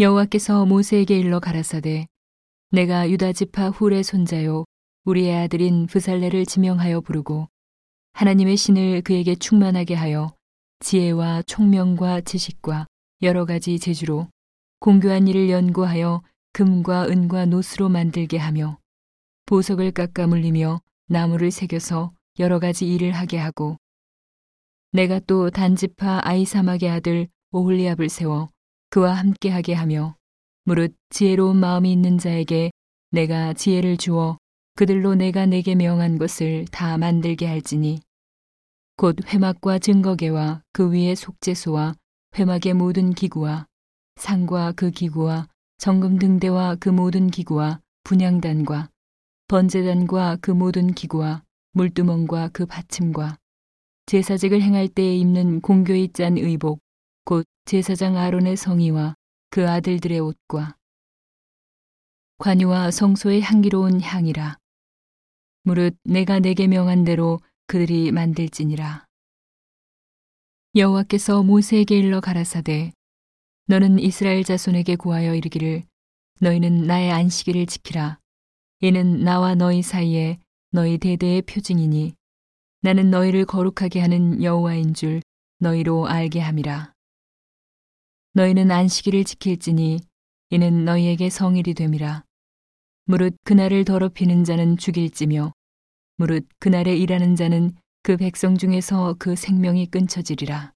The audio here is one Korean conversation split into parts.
여호와께서 모세에게 일러 가라사대 내가 유다 지파 훌의 손자요 우리의 아들인 브살레를 지명하여 부르고 하나님의 신을 그에게 충만하게 하여 지혜와 총명과 지식과 여러 가지 재주로 공교한 일을 연구하여 금과 은과 노스로 만들게 하며 보석을 깎아 물리며 나무를 새겨서 여러 가지 일을 하게 하고 내가 또 단지파 아이사막의 아들 오홀리압을 세워 그와 함께하게 하며 무릇 지혜로운 마음이 있는 자에게 내가 지혜를 주어 그들로 내가 내게 명한 것을 다 만들게 할지니 곧 회막과 증거계와 그 위에 속죄소와 회막의 모든 기구와 상과 그 기구와 정금 등대와 그 모든 기구와 분양단과 번제단과 그 모든 기구와 물두멍과 그 받침과 제사직을 행할 때에 입는 공교의 짠 의복 곧 제사장 아론의 성의와 그 아들들의 옷과 관유와 성소의 향기로운 향이라. 무릇 내가 내게 명한 대로 그들이 만들지니라. 여호와께서 모세에게 일러 가라사대 너는 이스라엘 자손에게 구하여 이르기를 너희는 나의 안식일을 지키라. 이는 나와 너희 사이에 너희 대대의 표징이니 나는 너희를 거룩하게 하는 여호와인 줄 너희로 알게 함이라 너희는 안식일을 지킬지니 이는 너희에게 성일이 됨이라 무릇 그날을 더럽히는 자는 죽일지며 무릇 그날에 일하는 자는 그 백성 중에서 그 생명이 끊쳐지리라.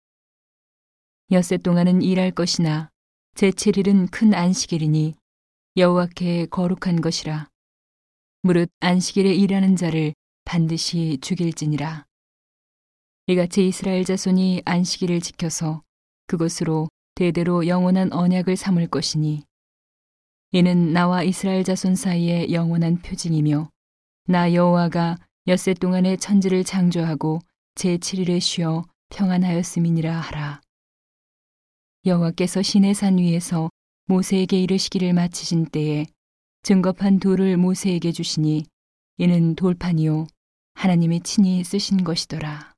엿새 동안은 일할 것이나 제7일은 큰 안식일이니 여호와께 거룩한 것이라. 무릇 안식일에 일하는 자를 반드시 죽일지니라. 이같이 이스라엘 자손이 안식일을 지켜서 그것으로 대대로 영원한 언약을 삼을 것이니 이는 나와 이스라엘 자손 사이의 영원한 표징이며 나 여호와가 엿새 동안에 천지를 창조하고 제7일에 쉬어 평안하였음이니라 하라. 여호와께서 신의 산 위에서 모세에게 이르시기를 마치신 때에 증거판 돌을 모세에게 주시니 이는 돌판이요 하나님이 친히 쓰신 것이더라.